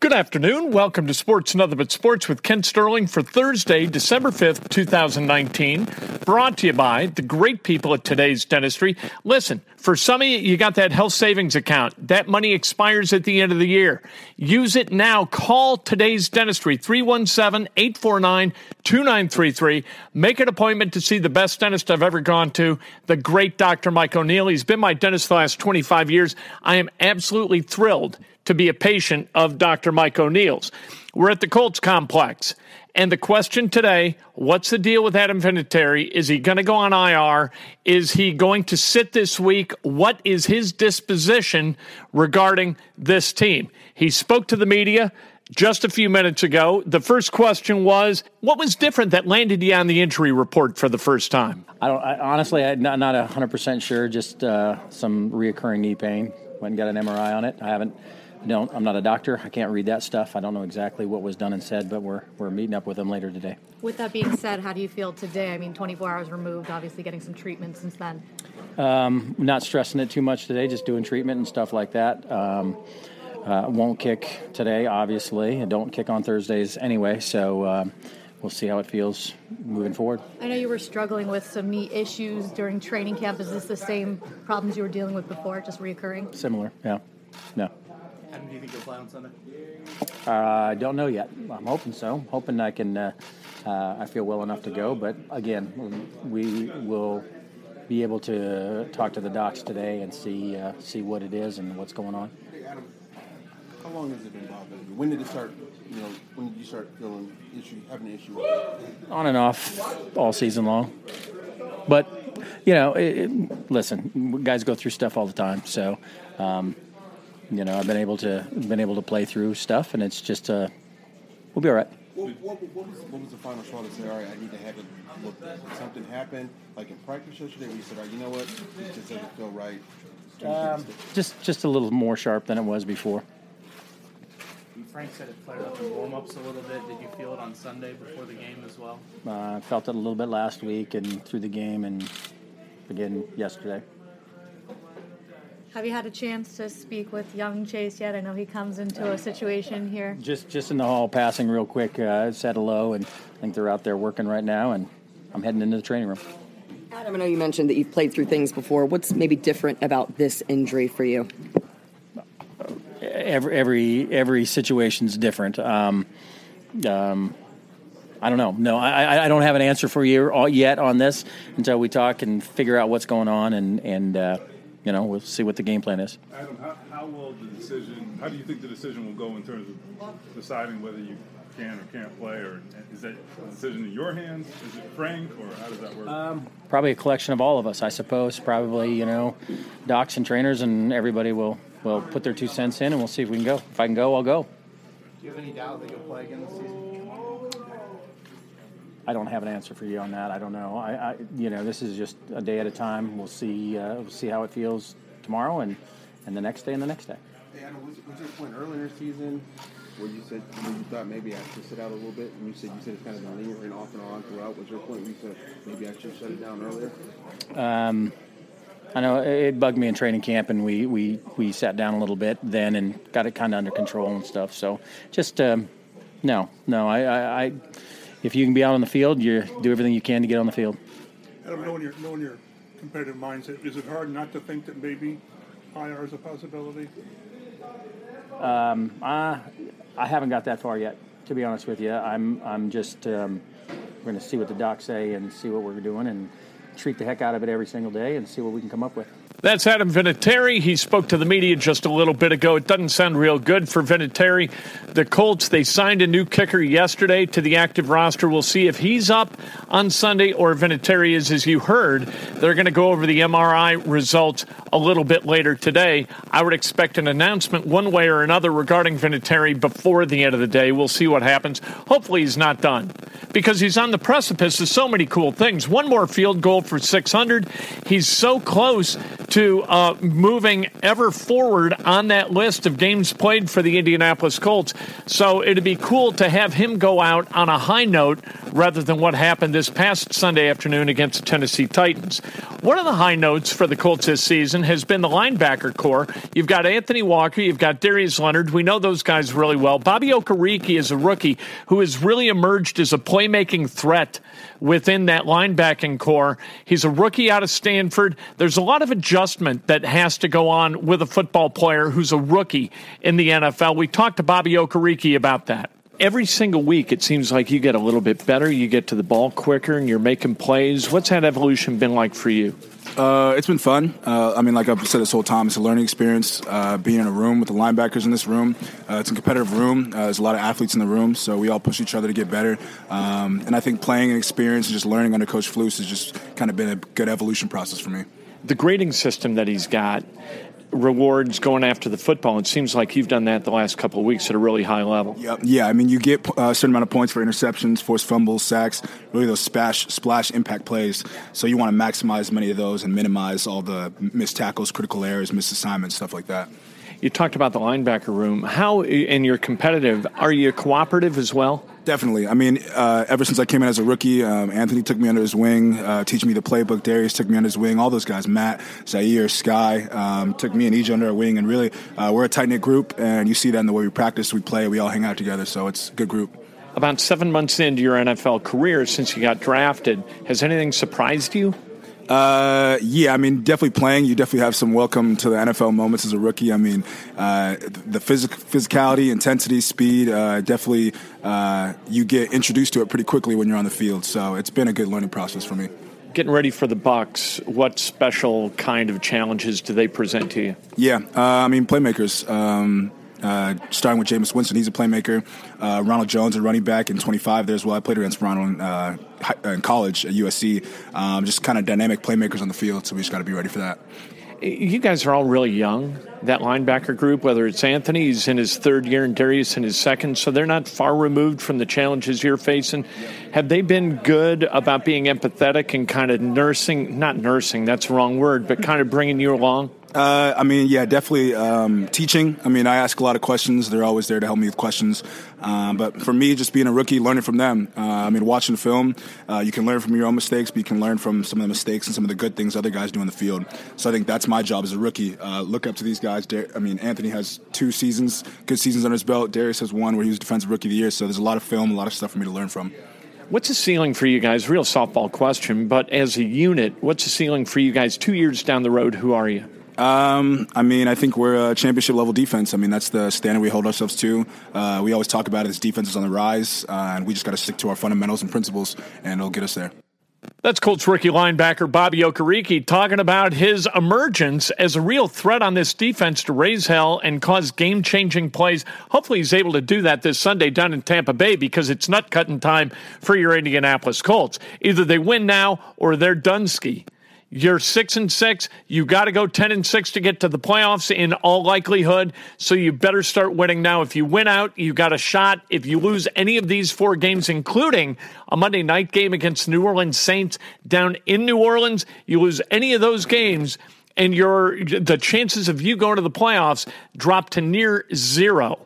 Good afternoon. Welcome to Sports Nothing But Sports with Kent Sterling for Thursday, December 5th, 2019. Brought to you by the great people at today's dentistry. Listen, for some of you, you got that health savings account. That money expires at the end of the year. Use it now. Call today's dentistry, 317 849 2933. Make an appointment to see the best dentist I've ever gone to, the great Dr. Mike O'Neill. He's been my dentist the last 25 years. I am absolutely thrilled to be a patient of Dr. Mike O'Neill's. We're at the Colts complex. And the question today what's the deal with Adam Vinatieri? Is he going to go on IR? Is he going to sit this week? What is his disposition regarding this team? He spoke to the media just a few minutes ago. The first question was, what was different that landed you on the injury report for the first time? I don't I, honestly. I'm not not hundred percent sure. Just uh, some reoccurring knee pain. Went and got an MRI on it. I haven't don't. I'm not a doctor. I can't read that stuff. I don't know exactly what was done and said, but we're we're meeting up with them later today. With that being said, how do you feel today? I mean, 24 hours removed, obviously getting some treatment since then. Um, not stressing it too much today. Just doing treatment and stuff like that. Um, uh, won't kick today, obviously, and don't kick on Thursdays anyway. So. Um, we'll see how it feels moving forward. I know you were struggling with some knee issues during training camp. Is this the same problems you were dealing with before, just reoccurring? Similar, yeah. No. Adam, do you think you'll play on Sunday? Uh, I don't know yet. I'm hoping so. Hoping I can. Uh, uh, I feel well enough to go, but again, we will be able to talk to the docs today and see uh, see what it is and what's going on. Hey, Adam, how long has it been bothering you? When did it start? You know, when did you start feeling issue, having an issue with it? On and off all season long, but you know, it, it, listen, guys go through stuff all the time, so. Um, you know, I've been able to been able to play through stuff, and it's just uh, we'll be all right. What, what, what, was, what was the final straw to say, all right, I need to have it looked at? Something happen, like in practice yesterday, where you said, all right, you know what, this just doesn't feel right? Um, just just a little more sharp than it was before. Frank said it flared up in warm-ups a little bit. Did you feel it on Sunday before the game as well? Uh, I felt it a little bit last week and through the game, and again yesterday. Have you had a chance to speak with young Chase yet? I know he comes into a situation here. Just just in the hall, passing real quick. Uh, said hello, and I think they're out there working right now, and I'm heading into the training room. Adam, I know you mentioned that you've played through things before. What's maybe different about this injury for you? Every every every situation's different. Um, um, I don't know. No, I, I don't have an answer for you yet on this until we talk and figure out what's going on and and uh, you know we'll see what the game plan is. Adam, how, how will the decision? How do you think the decision will go in terms of deciding whether you can or can't play, or is that a decision in your hands? Is it Frank, or how does that work? Um, probably a collection of all of us, I suppose. Probably you know, docs and trainers, and everybody will will put their two cents in, and we'll see if we can go. If I can go, I'll go. Do you have any doubt that you'll play again this season? I don't have an answer for you on that. I don't know. I, I you know, this is just a day at a time. We'll see. Uh, we'll see how it feels tomorrow, and and the next day, and the next day. Hey, Adam, was, was there a point earlier in the season where you said where you thought maybe I should sit out a little bit, and you said you said it's kind of been lingering off and on throughout. Was there a point where you said maybe I should shut it down earlier? Um, I know it bugged me in training camp, and we, we, we sat down a little bit then and got it kind of under control and stuff. So just um, no, no. I, I, I, if you can be out on the field, you do everything you can to get on the field. Adam, knowing your knowing your competitive mindset, is it hard not to think that maybe IR is a possibility? Um, I, I haven't got that far yet, to be honest with you. I'm I'm just um, we're going to see what the docs say and see what we're doing and treat the heck out of it every single day and see what we can come up with. That's Adam Vinatieri. He spoke to the media just a little bit ago. It doesn't sound real good for Vinatieri. The Colts, they signed a new kicker yesterday to the active roster. We'll see if he's up on Sunday or Vinatieri is, as you heard. They're going to go over the MRI results a little bit later today. I would expect an announcement one way or another regarding Vinatieri before the end of the day. We'll see what happens. Hopefully, he's not done because he's on the precipice of so many cool things. One more field goal for 600. He's so close to uh, moving ever forward on that list of games played for the Indianapolis Colts. So it'd be cool to have him go out on a high note rather than what happened this past Sunday afternoon against the Tennessee Titans. One of the high notes for the Colts this season has been the linebacker corps. You've got Anthony Walker, you've got Darius Leonard. We know those guys really well. Bobby Okereke is a rookie who has really emerged as a playmaking threat within that linebacking corps. He's a rookie out of Stanford. There's a lot of adjustment that has to go on with a football player who's a rookie in the NFL. We talked to Bobby Okereke about that every single week it seems like you get a little bit better you get to the ball quicker and you're making plays what's that evolution been like for you uh, it's been fun. Uh, I mean, like I've said this whole time, it's a learning experience. Uh, being in a room with the linebackers in this room, uh, it's a competitive room. Uh, there's a lot of athletes in the room, so we all push each other to get better. Um, and I think playing and experience and just learning under Coach Flus has just kind of been a good evolution process for me. The grading system that he's got rewards going after the football. It seems like you've done that the last couple of weeks at a really high level. Yep. Yeah, I mean, you get uh, a certain amount of points for interceptions, forced fumbles, sacks, really those splash, splash impact plays. So you want to maximize many of those and minimize all the missed tackles, critical errors, missed assignments, stuff like that. You talked about the linebacker room. How, and you're competitive, are you cooperative as well? Definitely. I mean, uh, ever since I came in as a rookie, um, Anthony took me under his wing, uh, teaching me the playbook. Darius took me under his wing. All those guys, Matt, Zaire, Skai, um, took me and EJ under our wing. And really, uh, we're a tight knit group, and you see that in the way we practice, we play, we all hang out together. So it's a good group. About seven months into your NFL career since you got drafted, has anything surprised you? Uh, yeah, I mean, definitely playing. You definitely have some welcome to the NFL moments as a rookie. I mean, uh, the physic- physicality, intensity, speed, uh, definitely uh, you get introduced to it pretty quickly when you're on the field. So it's been a good learning process for me. Getting ready for the Bucks, what special kind of challenges do they present to you? Yeah, uh, I mean, playmakers. Um, uh, starting with Jameis Winston, he's a playmaker. Uh, Ronald Jones, a running back in 25 there as well. I played against Ronald in, uh, in college at USC. Um, just kind of dynamic playmakers on the field, so we just got to be ready for that. You guys are all really young, that linebacker group, whether it's Anthony, he's in his third year, and Darius in his second, so they're not far removed from the challenges you're facing. Have they been good about being empathetic and kind of nursing, not nursing, that's the wrong word, but kind of bringing you along? Uh, I mean, yeah, definitely um, teaching. I mean, I ask a lot of questions. They're always there to help me with questions. Um, but for me, just being a rookie, learning from them. Uh, I mean, watching film, uh, you can learn from your own mistakes, but you can learn from some of the mistakes and some of the good things other guys do in the field. So I think that's my job as a rookie. Uh, look up to these guys. I mean, Anthony has two seasons, good seasons under his belt. Darius has one where he was defensive rookie of the year. So there's a lot of film, a lot of stuff for me to learn from. What's the ceiling for you guys? Real softball question, but as a unit, what's the ceiling for you guys two years down the road? Who are you? Um, I mean, I think we're a championship level defense. I mean, that's the standard we hold ourselves to. Uh, we always talk about it as defense is on the rise, uh, and we just got to stick to our fundamentals and principles, and it'll get us there. That's Colts rookie linebacker Bobby Okereke talking about his emergence as a real threat on this defense to raise hell and cause game changing plays. Hopefully, he's able to do that this Sunday down in Tampa Bay because it's nut cutting time for your Indianapolis Colts. Either they win now or they're done ski. You're six and six. You got to go ten and six to get to the playoffs in all likelihood. So you better start winning now. If you win out, you got a shot. If you lose any of these four games, including a Monday night game against New Orleans Saints down in New Orleans, you lose any of those games and your the chances of you going to the playoffs drop to near zero.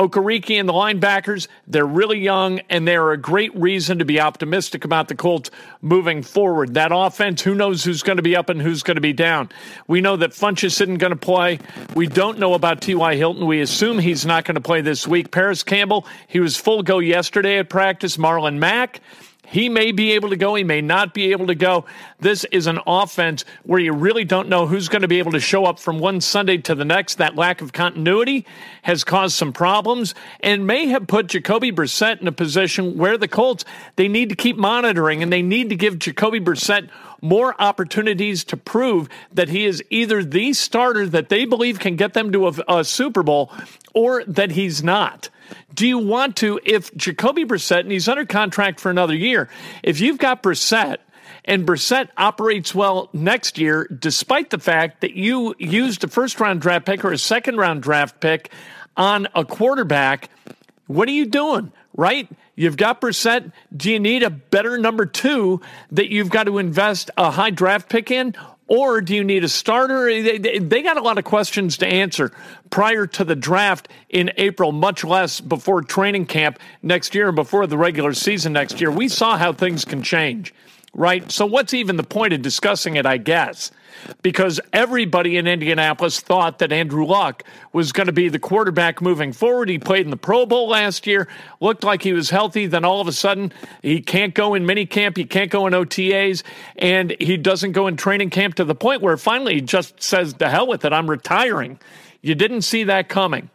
Okereke and the linebackers, they're really young, and they're a great reason to be optimistic about the Colts moving forward. That offense, who knows who's going to be up and who's going to be down? We know that Funchess isn't going to play. We don't know about T.Y. Hilton. We assume he's not going to play this week. Parris Campbell, he was full go yesterday at practice. Marlon Mack, he may be able to go, he may not be able to go. This is an offense where you really don't know who's going to be able to show up from one Sunday to the next. That lack of continuity has caused some problems and may have put Jacoby Brissett in a position where the Colts they need to keep monitoring and they need to give Jacoby Brissett more opportunities to prove that he is either the starter that they believe can get them to a, a Super Bowl or that he's not. Do you want to, if Jacoby Brissett, and he's under contract for another year, if you've got Brissett, and Brissett operates well next year, despite the fact that you used a first round draft pick or a second round draft pick on a quarterback, what are you doing? Right? You've got Brissett. Do you need a better number two that you've got to invest a high draft pick in? Or do you need a starter? They, they, got a lot of questions to answer prior to the draft in April, much less before training camp next year and before the regular season next year. We saw how things can change, right? So, what's even the point of discussing it, I guess? because everybody in Indianapolis thought that Andrew Luck was going to be the quarterback moving forward. He played in the Pro Bowl last year, looked like he was healthy. Then all of a sudden, he can't go in minicamp, he can't go in OTAs, and he doesn't go in training camp to the point where finally he just says, "The hell with it, I'm retiring." You didn't see that coming.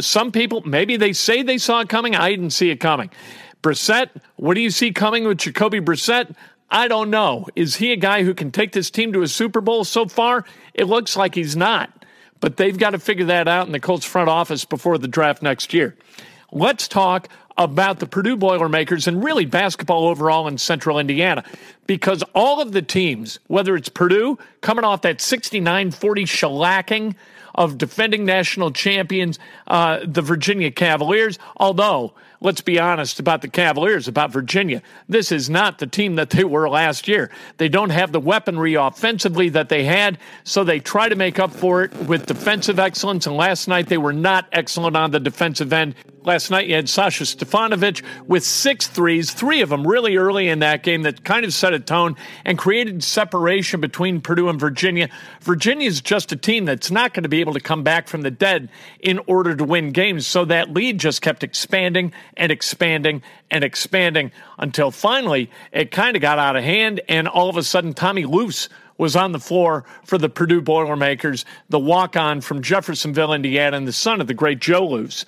Some people, maybe they say they saw it coming. I didn't see it coming. Brissett, what do you see coming with Jacoby Brissett? I don't know. Is he a guy who can take this team to a Super Bowl so far? It looks like he's not. But they've got to figure that out in the Colts front office before the draft next year. Let's talk about the Purdue Boilermakers and really basketball overall in central Indiana because all of the teams, whether it's Purdue coming off that 69 40 shellacking of defending national champions, uh, the Virginia Cavaliers, although let's be honest about the Cavaliers, about Virginia. This is not the team that they were last year. They don't have the weaponry offensively that they had, so they try to make up for it with defensive excellence. And last night they were not excellent on the defensive end. Last night you had Sasha Stefanovic with six threes, three of them really early in that game that kind of set a tone and created separation between Purdue and Virginia. Virginia is just a team that's not going to be able to come back from the dead in order to win games. So that lead just kept expanding and expanding and expanding until finally it kind of got out of hand. And all of a sudden, Tommy Luce was on the floor for the Purdue Boilermakers, the walk on from Jeffersonville, Indiana, and the son of the great Joe Luce.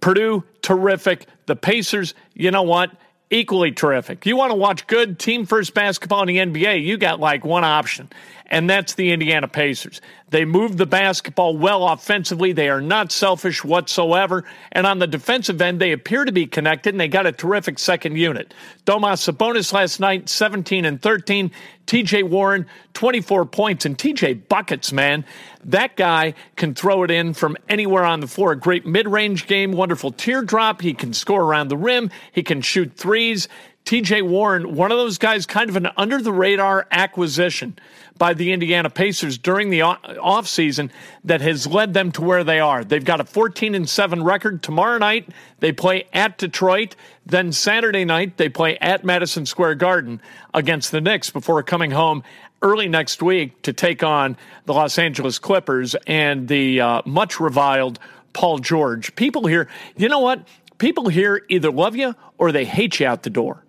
Purdue, terrific. The Pacers, you know what? Equally terrific. You want to watch good team first basketball in the NBA, you got like one option, and that's the Indiana Pacers. They move the basketball well offensively. They are not selfish whatsoever. And on the defensive end, they appear to be connected, and they got a terrific second unit. Domas Sabonis last night, 17 and 13. TJ Warren, 24 points. And TJ buckets, man. That guy can throw it in from anywhere on the floor. A great mid range game, wonderful teardrop. He can score around the rim, he can shoot threes. TJ Warren, one of those guys, kind of an under the radar acquisition by the Indiana Pacers during the offseason that has led them to where they are. They've got a 14 and 7 record. Tomorrow night, they play at Detroit. Then Saturday night, they play at Madison Square Garden against the Knicks before coming home early next week to take on the Los Angeles Clippers and the uh, much reviled Paul George. People here, you know what? People here either love you or they hate you out the door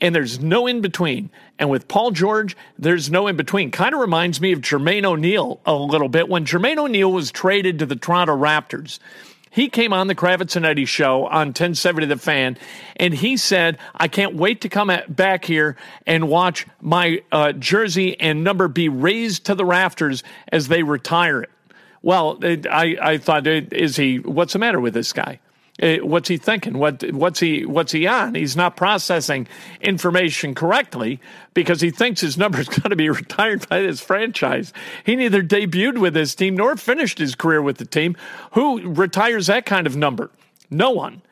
and there's no in between. And with Paul George, there's no in between. Kind of reminds me of Jermaine O'Neal a little bit. When Jermaine O'Neal was traded to the Toronto Raptors, he came on the Kravitz and Eddie show on 1070 The Fan, and he said, I can't wait to come back here and watch my uh, jersey and number be raised to the rafters as they retire it. Well, I, I thought, is he, what's the matter with this guy? Uh, what's he thinking? What what's he what's he on? He's not processing information correctly because he thinks his number going to be retired by this franchise. He neither debuted with his team nor finished his career with the team. Who retires that kind of number? No one.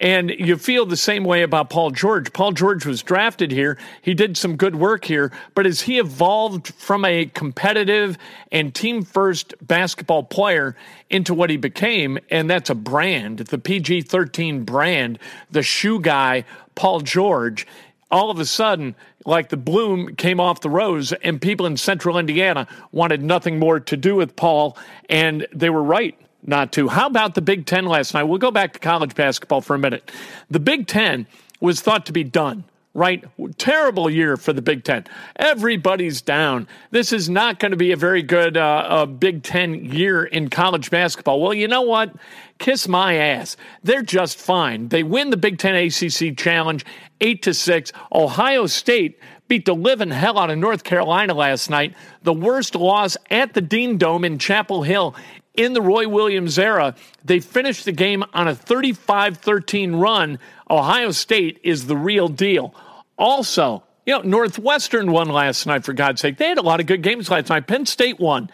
And you feel the same way about Paul George. Paul George was drafted here. He did some good work here, but as he evolved from a competitive and team first basketball player into what he became, and that's a brand, the PG 13 brand, the shoe guy, Paul George, all of a sudden, like the bloom came off the rose, and people in central Indiana wanted nothing more to do with Paul, and they were right not to. How about the Big Ten last night? We'll go back to college basketball for a minute. The Big Ten was thought to be done right? Terrible year for the Big Ten. Everybody's down. This is not going to be a very good uh, Big Ten year in college basketball. Well, you know what? Kiss my ass. They're just fine. They win the Big Ten ACC Challenge eight to six. Ohio State beat the living hell out of North Carolina last night. The worst loss at the Dean Dome in Chapel Hill in the Roy Williams era. They finished the game on a 35 13 run. Ohio State is the real deal. Also, you know, Northwestern won last night, for God's sake. They had a lot of good games last night. Penn State won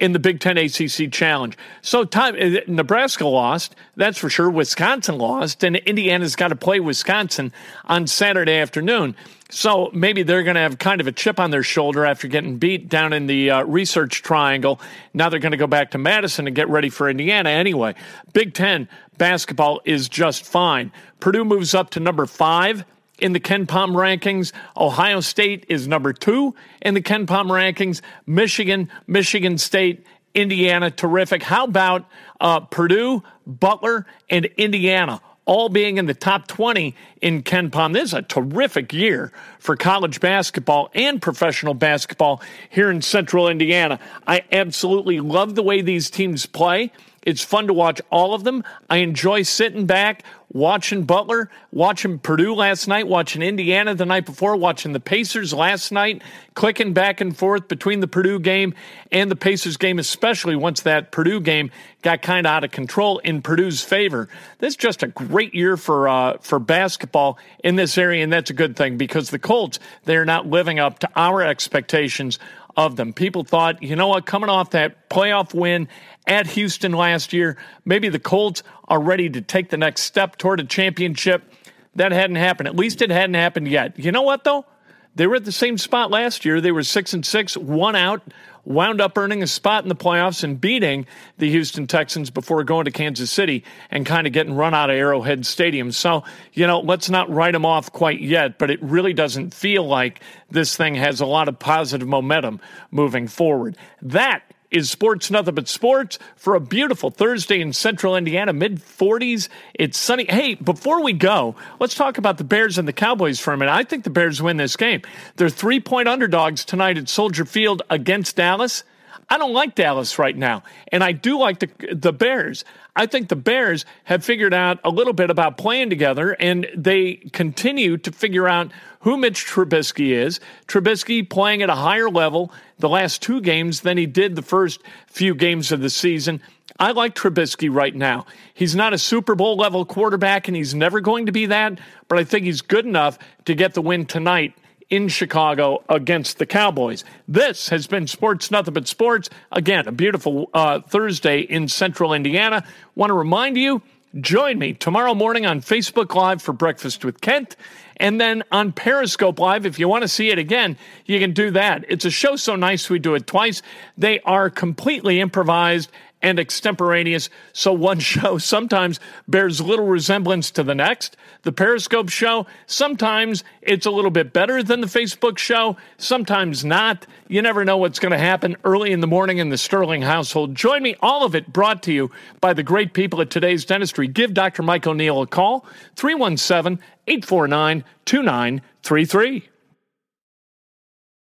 in the Big Ten ACC Challenge. So time, uh, Nebraska lost, that's for sure. Wisconsin lost, and Indiana's got to play Wisconsin on Saturday afternoon. So maybe they're going to have kind of a chip on their shoulder after getting beat down in the uh, research triangle. Now they're going to go back to Madison and get ready for Indiana anyway. Big Ten basketball is just fine. Purdue moves up to number five in the KenPom rankings. Ohio State is number two in the KenPom rankings. Michigan, Michigan State, Indiana, terrific. How about uh, Purdue, Butler, and Indiana? All being in the top 20 in KenPom. This is a terrific year for college basketball and professional basketball here in central Indiana. I absolutely love the way these teams play. It's fun to watch all of them. I enjoy sitting back, watching Butler, watching Purdue last night, watching Indiana the night before, watching the Pacers last night, clicking back and forth between the Purdue game and the Pacers game, especially once that Purdue game got kind of out of control in Purdue's favor. This is just a great year for uh, for basketball in this area, and that's a good thing because the Colts they're not living up to our expectations of them. People thought, you know what, coming off that playoff win at Houston last year. Maybe the Colts are ready to take the next step toward a championship. That hadn't happened. At least it hadn't happened yet. You know what, though? They were at the same spot last year. They were six and six, one out, wound up earning a spot in the playoffs and beating the Houston Texans before going to Kansas City and kind of getting run out of Arrowhead Stadium. So, you know, let's not write them off quite yet, but it really doesn't feel like this thing has a lot of positive momentum moving forward. That is Sports Nothing But Sports for a beautiful Thursday in central Indiana, mid 40s. It's sunny. Hey, before we go, let's talk about the Bears and the Cowboys for a minute. I think the Bears win this game. They're three point underdogs tonight at Soldier Field against Dallas. I don't like Dallas right now, and I do like the the Bears. I think the Bears have figured out a little bit about playing together, and they continue to figure out who Mitch Trubisky is. Trubisky playing at a higher level the last two games than he did the first few games of the season. I like Trubisky right now. He's not a Super Bowl level quarterback, and he's never going to be that, but I think he's good enough to get the win tonight in Chicago against the Cowboys. This has been Sports Nothing But Sports. Again, a beautiful uh, Thursday in central Indiana. Want to remind you, join me tomorrow morning on Facebook Live for Breakfast with Kent. And then on Periscope Live, if you want to see it again, you can do that. It's a show so nice we do it twice. They are completely improvised and extemporaneous, so one show sometimes bears little resemblance to the next. The Periscope show, sometimes it's a little bit better than the Facebook show, sometimes not. You never know what's going to happen early in the morning in the Sterling household. Join me, all of it brought to you by the great people at today's dentistry. Give Dr. Mike O'Neill a call, 317 849 2933.